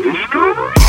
Discover.